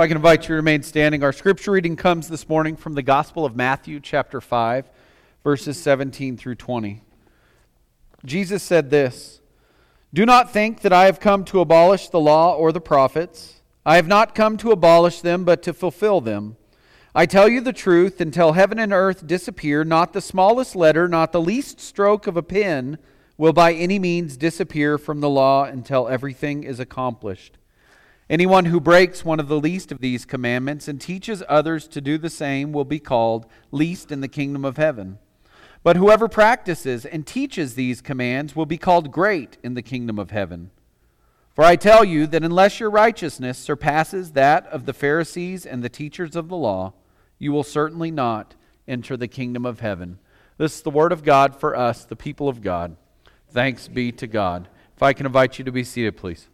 I can invite you to remain standing. Our scripture reading comes this morning from the Gospel of Matthew, chapter 5, verses 17 through 20. Jesus said this Do not think that I have come to abolish the law or the prophets. I have not come to abolish them, but to fulfill them. I tell you the truth, until heaven and earth disappear, not the smallest letter, not the least stroke of a pen will by any means disappear from the law until everything is accomplished. Anyone who breaks one of the least of these commandments and teaches others to do the same will be called least in the kingdom of heaven. But whoever practices and teaches these commands will be called great in the kingdom of heaven. For I tell you that unless your righteousness surpasses that of the Pharisees and the teachers of the law, you will certainly not enter the kingdom of heaven. This is the word of God for us, the people of God. Thanks be to God. If I can invite you to be seated, please.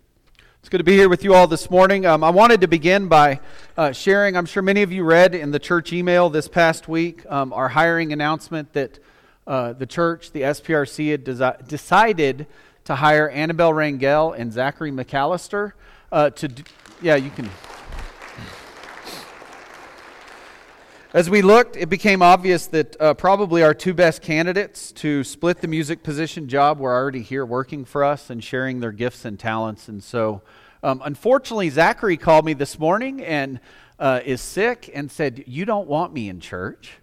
It's good to be here with you all this morning. Um, I wanted to begin by uh, sharing, I'm sure many of you read in the church email this past week, um, our hiring announcement that uh, the church, the SPRC, had desi- decided to hire Annabelle Rangel and Zachary McAllister uh, to, yeah, you can. As we looked, it became obvious that uh, probably our two best candidates to split the music position job were already here working for us and sharing their gifts and talents. And so, um, unfortunately, Zachary called me this morning and uh, is sick and said, You don't want me in church.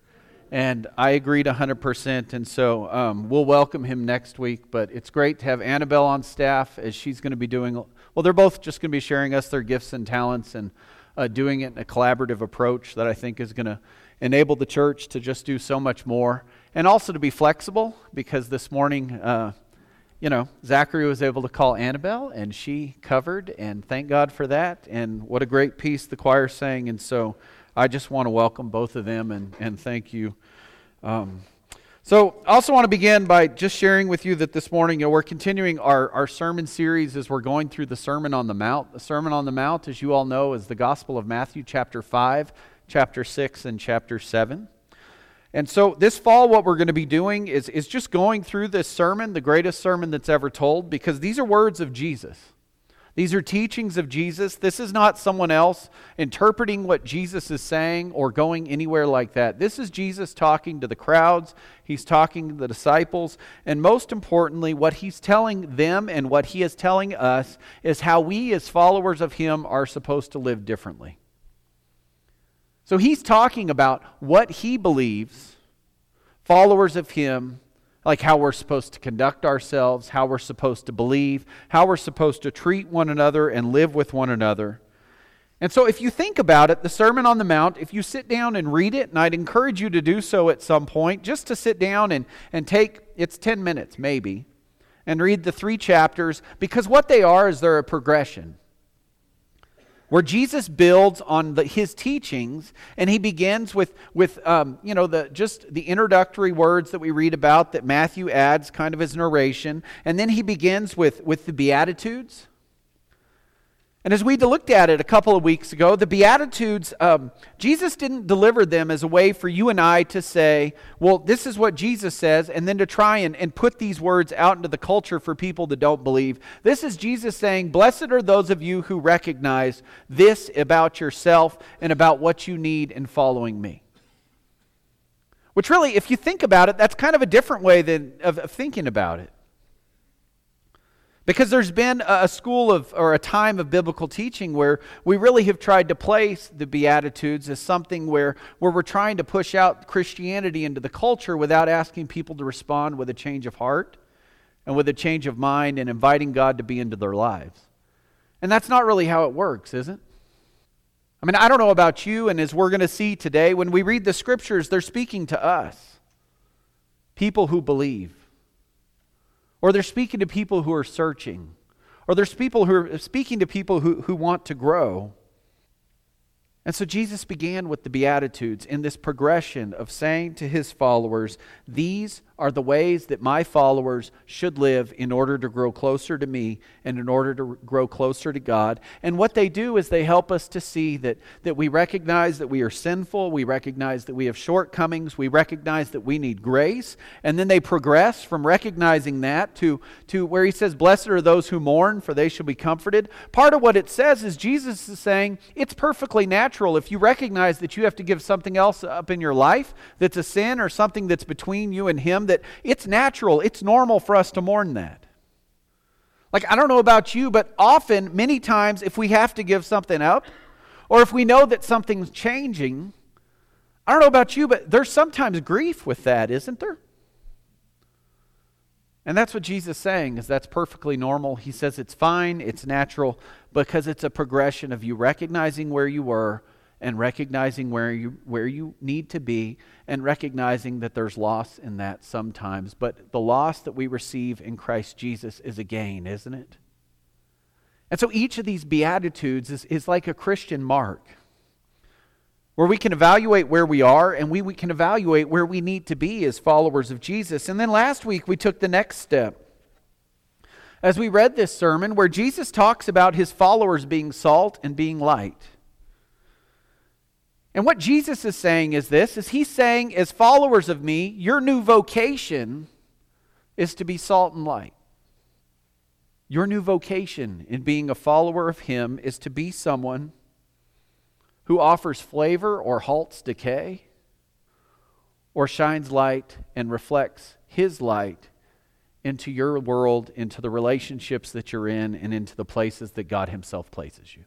And I agreed 100%. And so um, we'll welcome him next week. But it's great to have Annabelle on staff as she's going to be doing, well, they're both just going to be sharing us their gifts and talents and uh, doing it in a collaborative approach that I think is going to enable the church to just do so much more and also to be flexible because this morning, uh, you know, Zachary was able to call Annabelle and she covered, and thank God for that. And what a great piece the choir sang. And so I just want to welcome both of them and, and thank you. Um, so, I also want to begin by just sharing with you that this morning, you know, we're continuing our, our sermon series as we're going through the Sermon on the Mount. The Sermon on the Mount, as you all know, is the Gospel of Matthew, chapter 5, chapter 6, and chapter 7. And so, this fall, what we're going to be doing is, is just going through this sermon, the greatest sermon that's ever told, because these are words of Jesus. These are teachings of Jesus. This is not someone else interpreting what Jesus is saying or going anywhere like that. This is Jesus talking to the crowds, he's talking to the disciples, and most importantly, what he's telling them and what he is telling us is how we, as followers of him, are supposed to live differently. So he's talking about what he believes, followers of him like how we're supposed to conduct ourselves, how we're supposed to believe, how we're supposed to treat one another and live with one another. And so, if you think about it, the Sermon on the Mount, if you sit down and read it, and I'd encourage you to do so at some point, just to sit down and, and take, it's 10 minutes maybe, and read the three chapters, because what they are is they're a progression where Jesus builds on the, his teachings, and he begins with, with um, you know, the, just the introductory words that we read about that Matthew adds kind of as narration, and then he begins with, with the Beatitudes. And as we looked at it a couple of weeks ago, the Beatitudes, um, Jesus didn't deliver them as a way for you and I to say, well, this is what Jesus says, and then to try and, and put these words out into the culture for people that don't believe. This is Jesus saying, Blessed are those of you who recognize this about yourself and about what you need in following me. Which really, if you think about it, that's kind of a different way than, of, of thinking about it. Because there's been a school of, or a time of biblical teaching where we really have tried to place the Beatitudes as something where, where we're trying to push out Christianity into the culture without asking people to respond with a change of heart and with a change of mind and inviting God to be into their lives. And that's not really how it works, is it? I mean, I don't know about you, and as we're going to see today, when we read the scriptures, they're speaking to us, people who believe. Or they're speaking to people who are searching. Or there's people who are speaking to people who, who want to grow. And so Jesus began with the Beatitudes in this progression of saying to his followers, These are the ways that my followers should live in order to grow closer to me and in order to grow closer to God. And what they do is they help us to see that, that we recognize that we are sinful, we recognize that we have shortcomings, we recognize that we need grace. And then they progress from recognizing that to, to where he says, Blessed are those who mourn, for they shall be comforted. Part of what it says is Jesus is saying it's perfectly natural if you recognize that you have to give something else up in your life that's a sin or something that's between you and him that it's natural, it's normal for us to mourn that. Like, I don't know about you, but often, many times, if we have to give something up, or if we know that something's changing, I don't know about you, but there's sometimes grief with that, isn't there? And that's what Jesus is saying is that's perfectly normal. He says it's fine, it's natural because it's a progression of you recognizing where you were and recognizing where you, where you need to be and recognizing that there's loss in that sometimes. But the loss that we receive in Christ Jesus is a gain, isn't it? And so each of these Beatitudes is, is like a Christian mark where we can evaluate where we are and we, we can evaluate where we need to be as followers of Jesus. And then last week we took the next step. As we read this sermon, where Jesus talks about his followers being salt and being light. And what Jesus is saying is this is he's saying as followers of me, your new vocation is to be salt and light. Your new vocation in being a follower of him is to be someone who offers flavor or halts decay or shines light and reflects his light into your world, into the relationships that you're in, and into the places that God himself places you.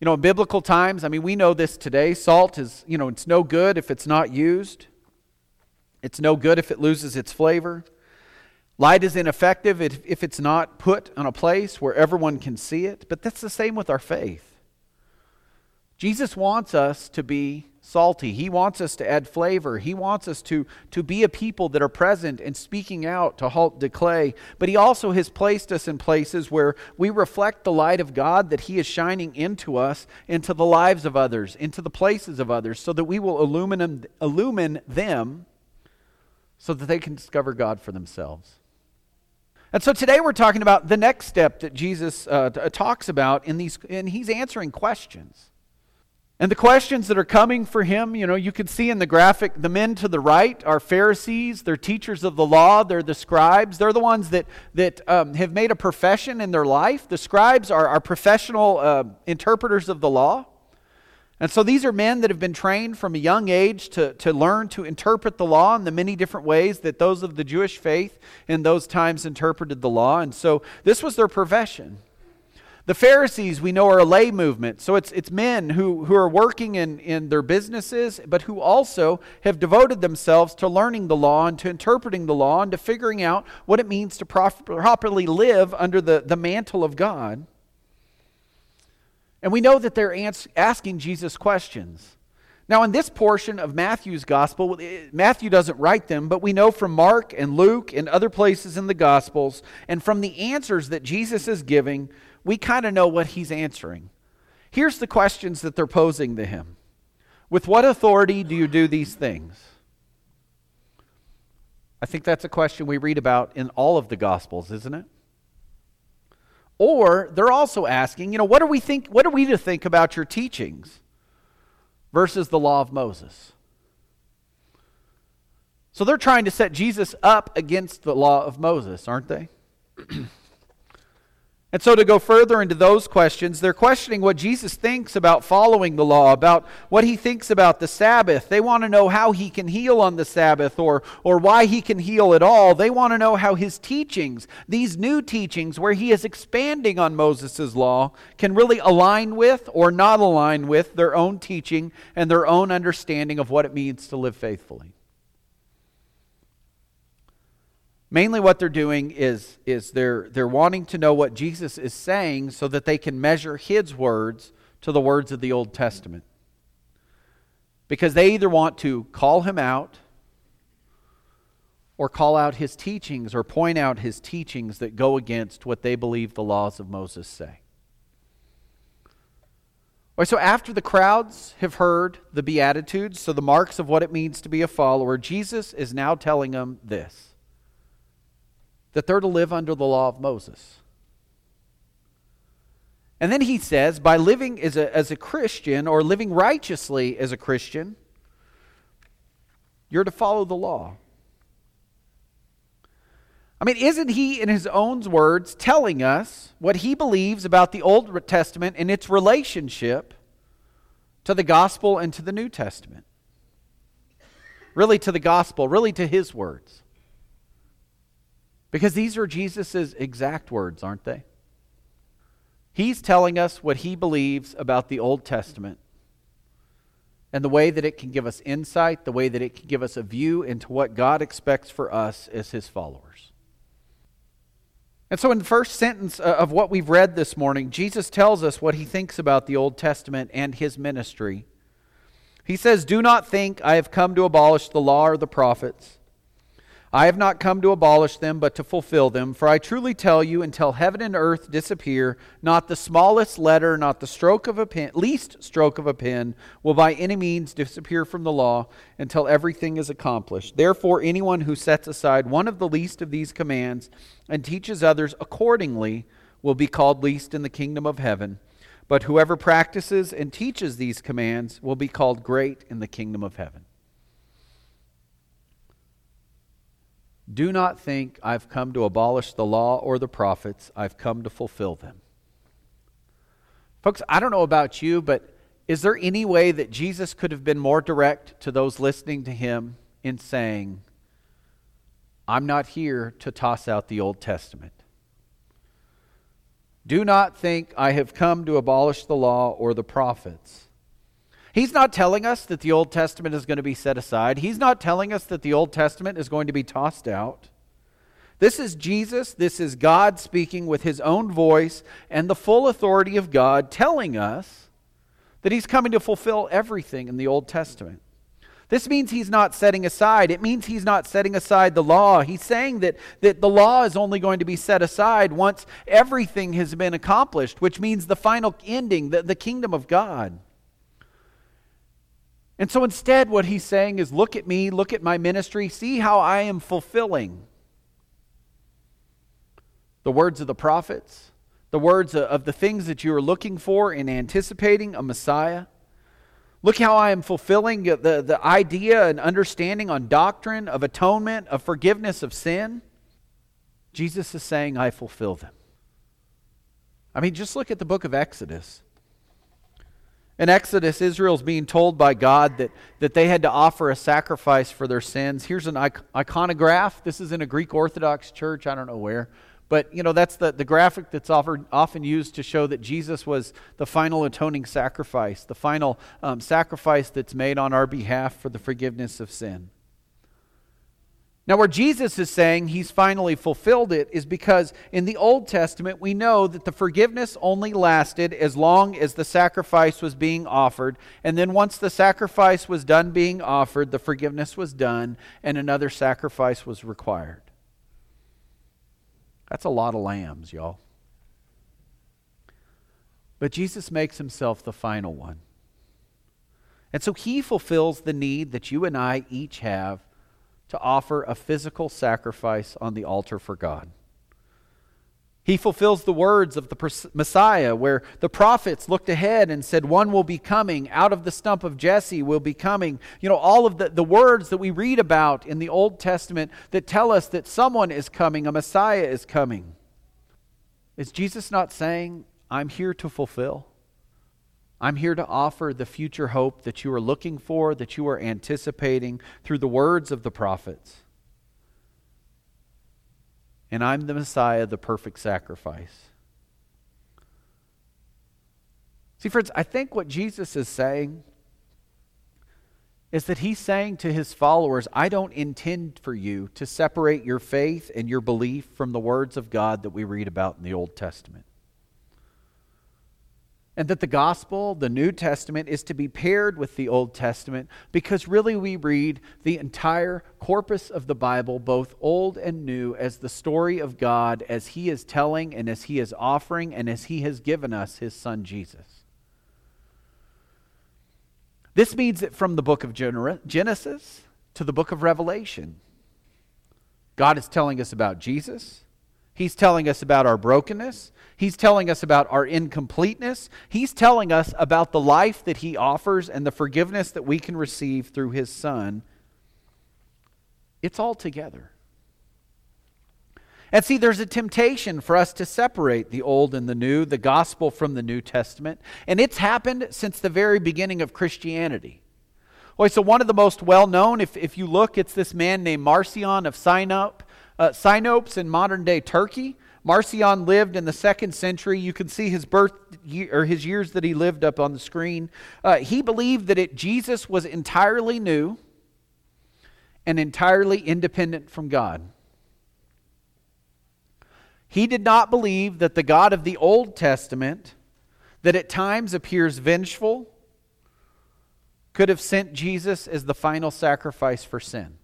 You know, in biblical times, I mean, we know this today. Salt is, you know, it's no good if it's not used, it's no good if it loses its flavor. Light is ineffective if, if it's not put on a place where everyone can see it. But that's the same with our faith. Jesus wants us to be salty. He wants us to add flavor. He wants us to, to be a people that are present and speaking out to halt decay. But He also has placed us in places where we reflect the light of God that He is shining into us, into the lives of others, into the places of others, so that we will illumine, illumine them so that they can discover God for themselves. And so today we're talking about the next step that Jesus uh, talks about in these, and he's answering questions. And the questions that are coming for him, you know, you can see in the graphic, the men to the right are Pharisees, they're teachers of the law, they're the scribes. They're the ones that, that um, have made a profession in their life. The scribes are, are professional uh, interpreters of the law. And so these are men that have been trained from a young age to, to learn to interpret the law in the many different ways that those of the Jewish faith in those times interpreted the law. And so this was their profession. The Pharisees, we know, are a lay movement. So it's, it's men who, who are working in, in their businesses, but who also have devoted themselves to learning the law and to interpreting the law and to figuring out what it means to properly live under the, the mantle of God. And we know that they're ans- asking Jesus questions. Now, in this portion of Matthew's gospel, Matthew doesn't write them, but we know from Mark and Luke and other places in the gospels, and from the answers that Jesus is giving, we kind of know what he's answering. Here's the questions that they're posing to him With what authority do you do these things? I think that's a question we read about in all of the Gospels, isn't it? Or they're also asking, you know, what are we think what are we to think about your teachings versus the law of Moses? So they're trying to set Jesus up against the law of Moses, aren't they? And so, to go further into those questions, they're questioning what Jesus thinks about following the law, about what he thinks about the Sabbath. They want to know how he can heal on the Sabbath or, or why he can heal at all. They want to know how his teachings, these new teachings where he is expanding on Moses' law, can really align with or not align with their own teaching and their own understanding of what it means to live faithfully. Mainly, what they're doing is, is they're, they're wanting to know what Jesus is saying so that they can measure his words to the words of the Old Testament. Because they either want to call him out or call out his teachings or point out his teachings that go against what they believe the laws of Moses say. so after the crowds have heard the Beatitudes, so the marks of what it means to be a follower, Jesus is now telling them this that they're to live under the law of Moses. And then he says, by living as a, as a Christian or living righteously as a Christian, you're to follow the law. I mean, isn't he, in his own words, telling us what he believes about the Old Testament and its relationship to the gospel and to the New Testament? Really, to the gospel, really to his words. Because these are Jesus' exact words, aren't they? He's telling us what he believes about the Old Testament and the way that it can give us insight, the way that it can give us a view into what God expects for us as his followers. And so, in the first sentence uh, of what we've read this morning, Jesus tells us what he thinks about the Old Testament and his ministry. He says, Do not think I have come to abolish the law or the prophets. I have not come to abolish them, but to fulfill them. For I truly tell you, until heaven and earth disappear, not the smallest letter, not the stroke of a pen, least stroke of a pen, will by any means disappear from the law until everything is accomplished. Therefore, anyone who sets aside one of the least of these commands and teaches others accordingly will be called least in the kingdom of heaven. But whoever practices and teaches these commands will be called great in the kingdom of heaven. Do not think I've come to abolish the law or the prophets, I've come to fulfill them. Folks, I don't know about you, but is there any way that Jesus could have been more direct to those listening to him in saying, I'm not here to toss out the Old Testament? Do not think I have come to abolish the law or the prophets. He's not telling us that the Old Testament is going to be set aside. He's not telling us that the Old Testament is going to be tossed out. This is Jesus, this is God speaking with his own voice and the full authority of God telling us that he's coming to fulfill everything in the Old Testament. This means he's not setting aside. It means he's not setting aside the law. He's saying that, that the law is only going to be set aside once everything has been accomplished, which means the final ending, the, the kingdom of God. And so instead, what he's saying is look at me, look at my ministry, see how I am fulfilling the words of the prophets, the words of the things that you are looking for in anticipating a Messiah. Look how I am fulfilling the, the idea and understanding on doctrine of atonement, of forgiveness of sin. Jesus is saying, I fulfill them. I mean, just look at the book of Exodus. In Exodus, Israel's being told by God that, that they had to offer a sacrifice for their sins. Here's an iconograph. This is in a Greek Orthodox church, I don't know where. But, you know, that's the, the graphic that's offered, often used to show that Jesus was the final atoning sacrifice, the final um, sacrifice that's made on our behalf for the forgiveness of sin. Now, where Jesus is saying he's finally fulfilled it is because in the Old Testament we know that the forgiveness only lasted as long as the sacrifice was being offered. And then once the sacrifice was done being offered, the forgiveness was done and another sacrifice was required. That's a lot of lambs, y'all. But Jesus makes himself the final one. And so he fulfills the need that you and I each have to offer a physical sacrifice on the altar for God. He fulfills the words of the Messiah, where the prophets looked ahead and said, One will be coming, out of the stump of Jesse will be coming. You know, all of the, the words that we read about in the Old Testament that tell us that someone is coming, a Messiah is coming. Is Jesus not saying, I'm here to fulfill? I'm here to offer the future hope that you are looking for, that you are anticipating through the words of the prophets. And I'm the Messiah, the perfect sacrifice. See, friends, I think what Jesus is saying is that he's saying to his followers, I don't intend for you to separate your faith and your belief from the words of God that we read about in the Old Testament and that the gospel, the New Testament, is to be paired with the Old Testament because really we read the entire corpus of the Bible, both Old and New, as the story of God as He is telling and as He is offering and as He has given us His Son Jesus. This means that from the book of Genesis to the book of Revelation, God is telling us about Jesus. He's telling us about our brokenness. He's telling us about our incompleteness. He's telling us about the life that He offers and the forgiveness that we can receive through His Son. It's all together. And see, there's a temptation for us to separate the Old and the New, the gospel from the New Testament. And it's happened since the very beginning of Christianity. Well, so one of the most well known, if, if you look, it's this man named Marcion of Sinop, uh, Sinopes in modern day Turkey. Marcion lived in the second century. You can see his birth year, or his years that he lived up on the screen. Uh, he believed that it, Jesus was entirely new and entirely independent from God. He did not believe that the God of the Old Testament, that at times appears vengeful, could have sent Jesus as the final sacrifice for sin.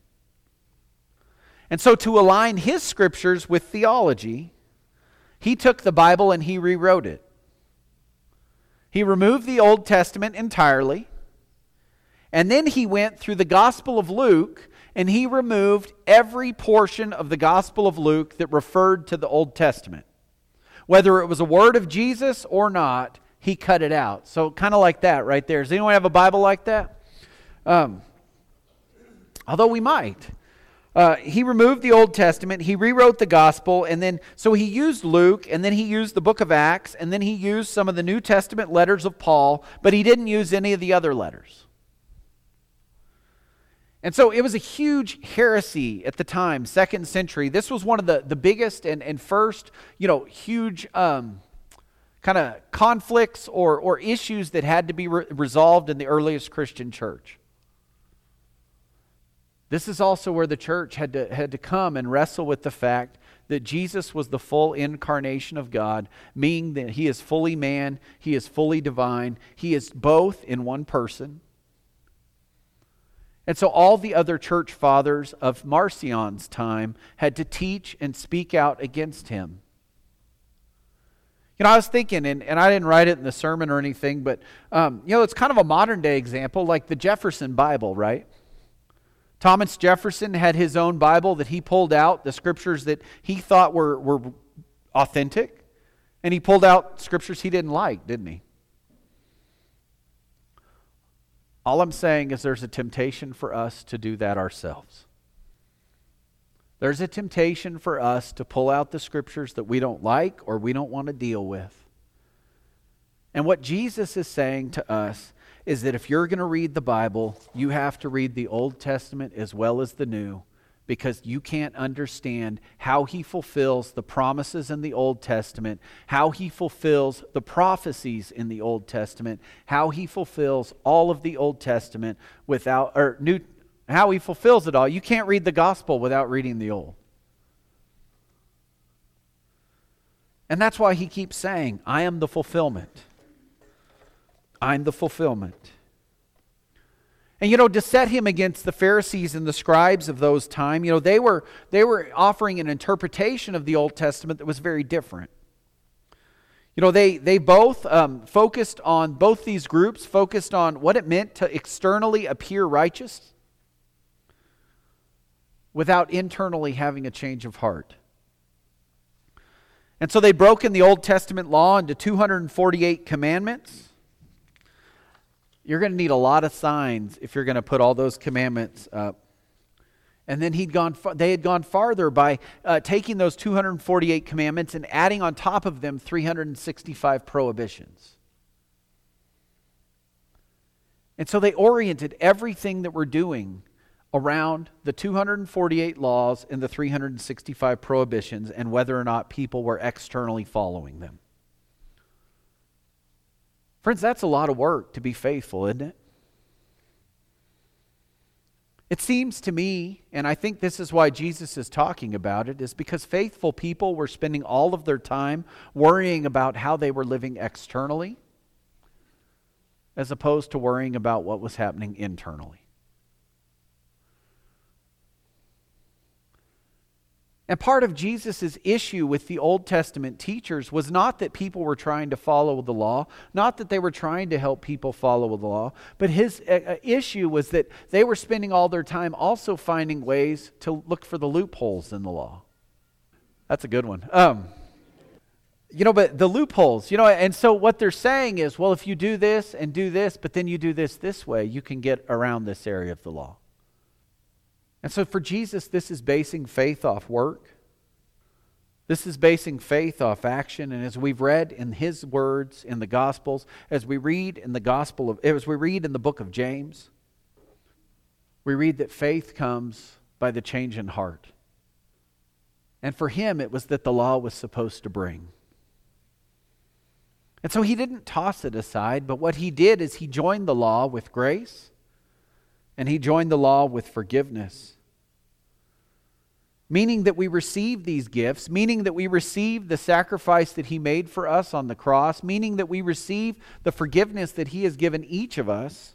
And so, to align his scriptures with theology, he took the Bible and he rewrote it. He removed the Old Testament entirely, and then he went through the Gospel of Luke and he removed every portion of the Gospel of Luke that referred to the Old Testament. Whether it was a word of Jesus or not, he cut it out. So, kind of like that right there. Does anyone have a Bible like that? Um, although we might. Uh, he removed the Old Testament, he rewrote the gospel, and then, so he used Luke, and then he used the book of Acts, and then he used some of the New Testament letters of Paul, but he didn't use any of the other letters. And so it was a huge heresy at the time, second century. This was one of the, the biggest and, and first, you know, huge um, kind of conflicts or, or issues that had to be re- resolved in the earliest Christian church. This is also where the church had to, had to come and wrestle with the fact that Jesus was the full incarnation of God, meaning that he is fully man, he is fully divine, he is both in one person. And so all the other church fathers of Marcion's time had to teach and speak out against him. You know, I was thinking, and, and I didn't write it in the sermon or anything, but, um, you know, it's kind of a modern day example, like the Jefferson Bible, right? Thomas Jefferson had his own Bible that he pulled out, the scriptures that he thought were, were authentic, and he pulled out scriptures he didn't like, didn't he? All I'm saying is there's a temptation for us to do that ourselves. There's a temptation for us to pull out the scriptures that we don't like or we don't want to deal with. And what Jesus is saying to us is that if you're going to read the Bible, you have to read the Old Testament as well as the New because you can't understand how he fulfills the promises in the Old Testament, how he fulfills the prophecies in the Old Testament, how he fulfills all of the Old Testament without or new how he fulfills it all. You can't read the gospel without reading the old. And that's why he keeps saying, I am the fulfillment. I'm the fulfillment. And you know, to set him against the Pharisees and the scribes of those time, you know, they were they were offering an interpretation of the Old Testament that was very different. You know, they they both um, focused on both these groups focused on what it meant to externally appear righteous without internally having a change of heart. And so they broken the Old Testament law into 248 commandments. You're going to need a lot of signs if you're going to put all those commandments up. And then he'd gone, they had gone farther by uh, taking those 248 commandments and adding on top of them 365 prohibitions. And so they oriented everything that we're doing around the 248 laws and the 365 prohibitions and whether or not people were externally following them. Friends, that's a lot of work to be faithful, isn't it? It seems to me, and I think this is why Jesus is talking about it, is because faithful people were spending all of their time worrying about how they were living externally as opposed to worrying about what was happening internally. And part of Jesus' issue with the Old Testament teachers was not that people were trying to follow the law, not that they were trying to help people follow the law, but his uh, uh, issue was that they were spending all their time also finding ways to look for the loopholes in the law. That's a good one. Um, you know, but the loopholes, you know, and so what they're saying is, well, if you do this and do this, but then you do this this way, you can get around this area of the law. And so for Jesus, this is basing faith off work. This is basing faith off action. And as we've read in his words in the Gospels, as we read in the Gospel of, as we read in the book of James, we read that faith comes by the change in heart. And for him, it was that the law was supposed to bring. And so he didn't toss it aside, but what he did is he joined the law with grace and he joined the law with forgiveness. Meaning that we receive these gifts, meaning that we receive the sacrifice that he made for us on the cross, meaning that we receive the forgiveness that he has given each of us.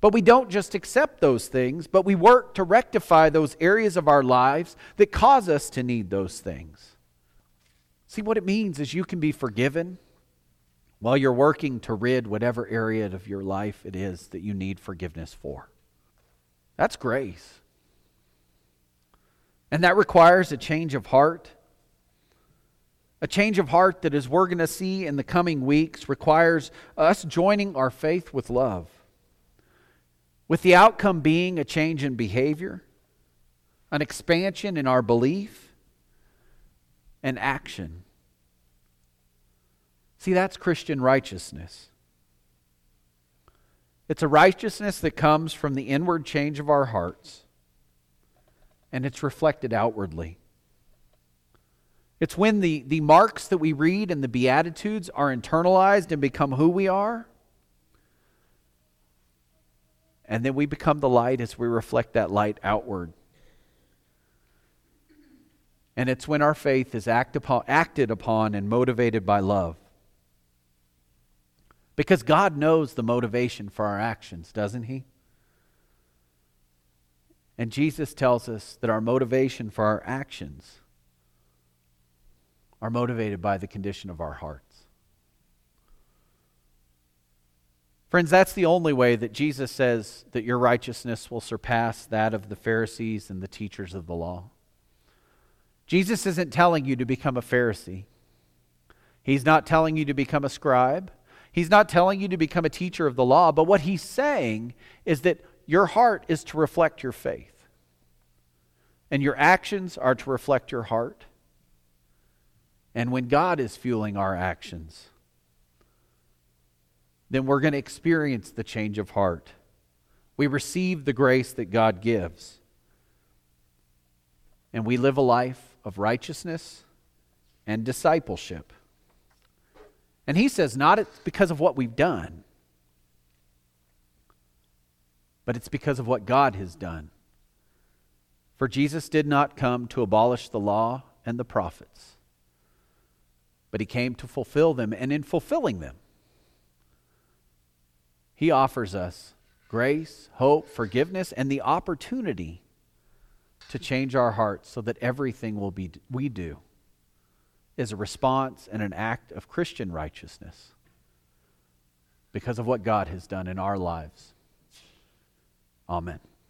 But we don't just accept those things, but we work to rectify those areas of our lives that cause us to need those things. See, what it means is you can be forgiven while you're working to rid whatever area of your life it is that you need forgiveness for. That's grace. And that requires a change of heart. A change of heart that, as we're going to see in the coming weeks, requires us joining our faith with love. With the outcome being a change in behavior, an expansion in our belief, and action. See, that's Christian righteousness. It's a righteousness that comes from the inward change of our hearts, and it's reflected outwardly. It's when the, the marks that we read and the Beatitudes are internalized and become who we are. And then we become the light as we reflect that light outward. And it's when our faith is act upon, acted upon and motivated by love. Because God knows the motivation for our actions, doesn't He? And Jesus tells us that our motivation for our actions are motivated by the condition of our hearts. Friends, that's the only way that Jesus says that your righteousness will surpass that of the Pharisees and the teachers of the law. Jesus isn't telling you to become a Pharisee. He's not telling you to become a scribe. He's not telling you to become a teacher of the law, but what he's saying is that your heart is to reflect your faith. And your actions are to reflect your heart. And when God is fueling our actions, then we're going to experience the change of heart. We receive the grace that God gives. And we live a life of righteousness and discipleship. And he says, not it's because of what we've done, but it's because of what God has done. For Jesus did not come to abolish the law and the prophets, but he came to fulfill them. And in fulfilling them, he offers us grace, hope, forgiveness, and the opportunity to change our hearts so that everything will be we do is a response and an act of Christian righteousness because of what God has done in our lives. Amen.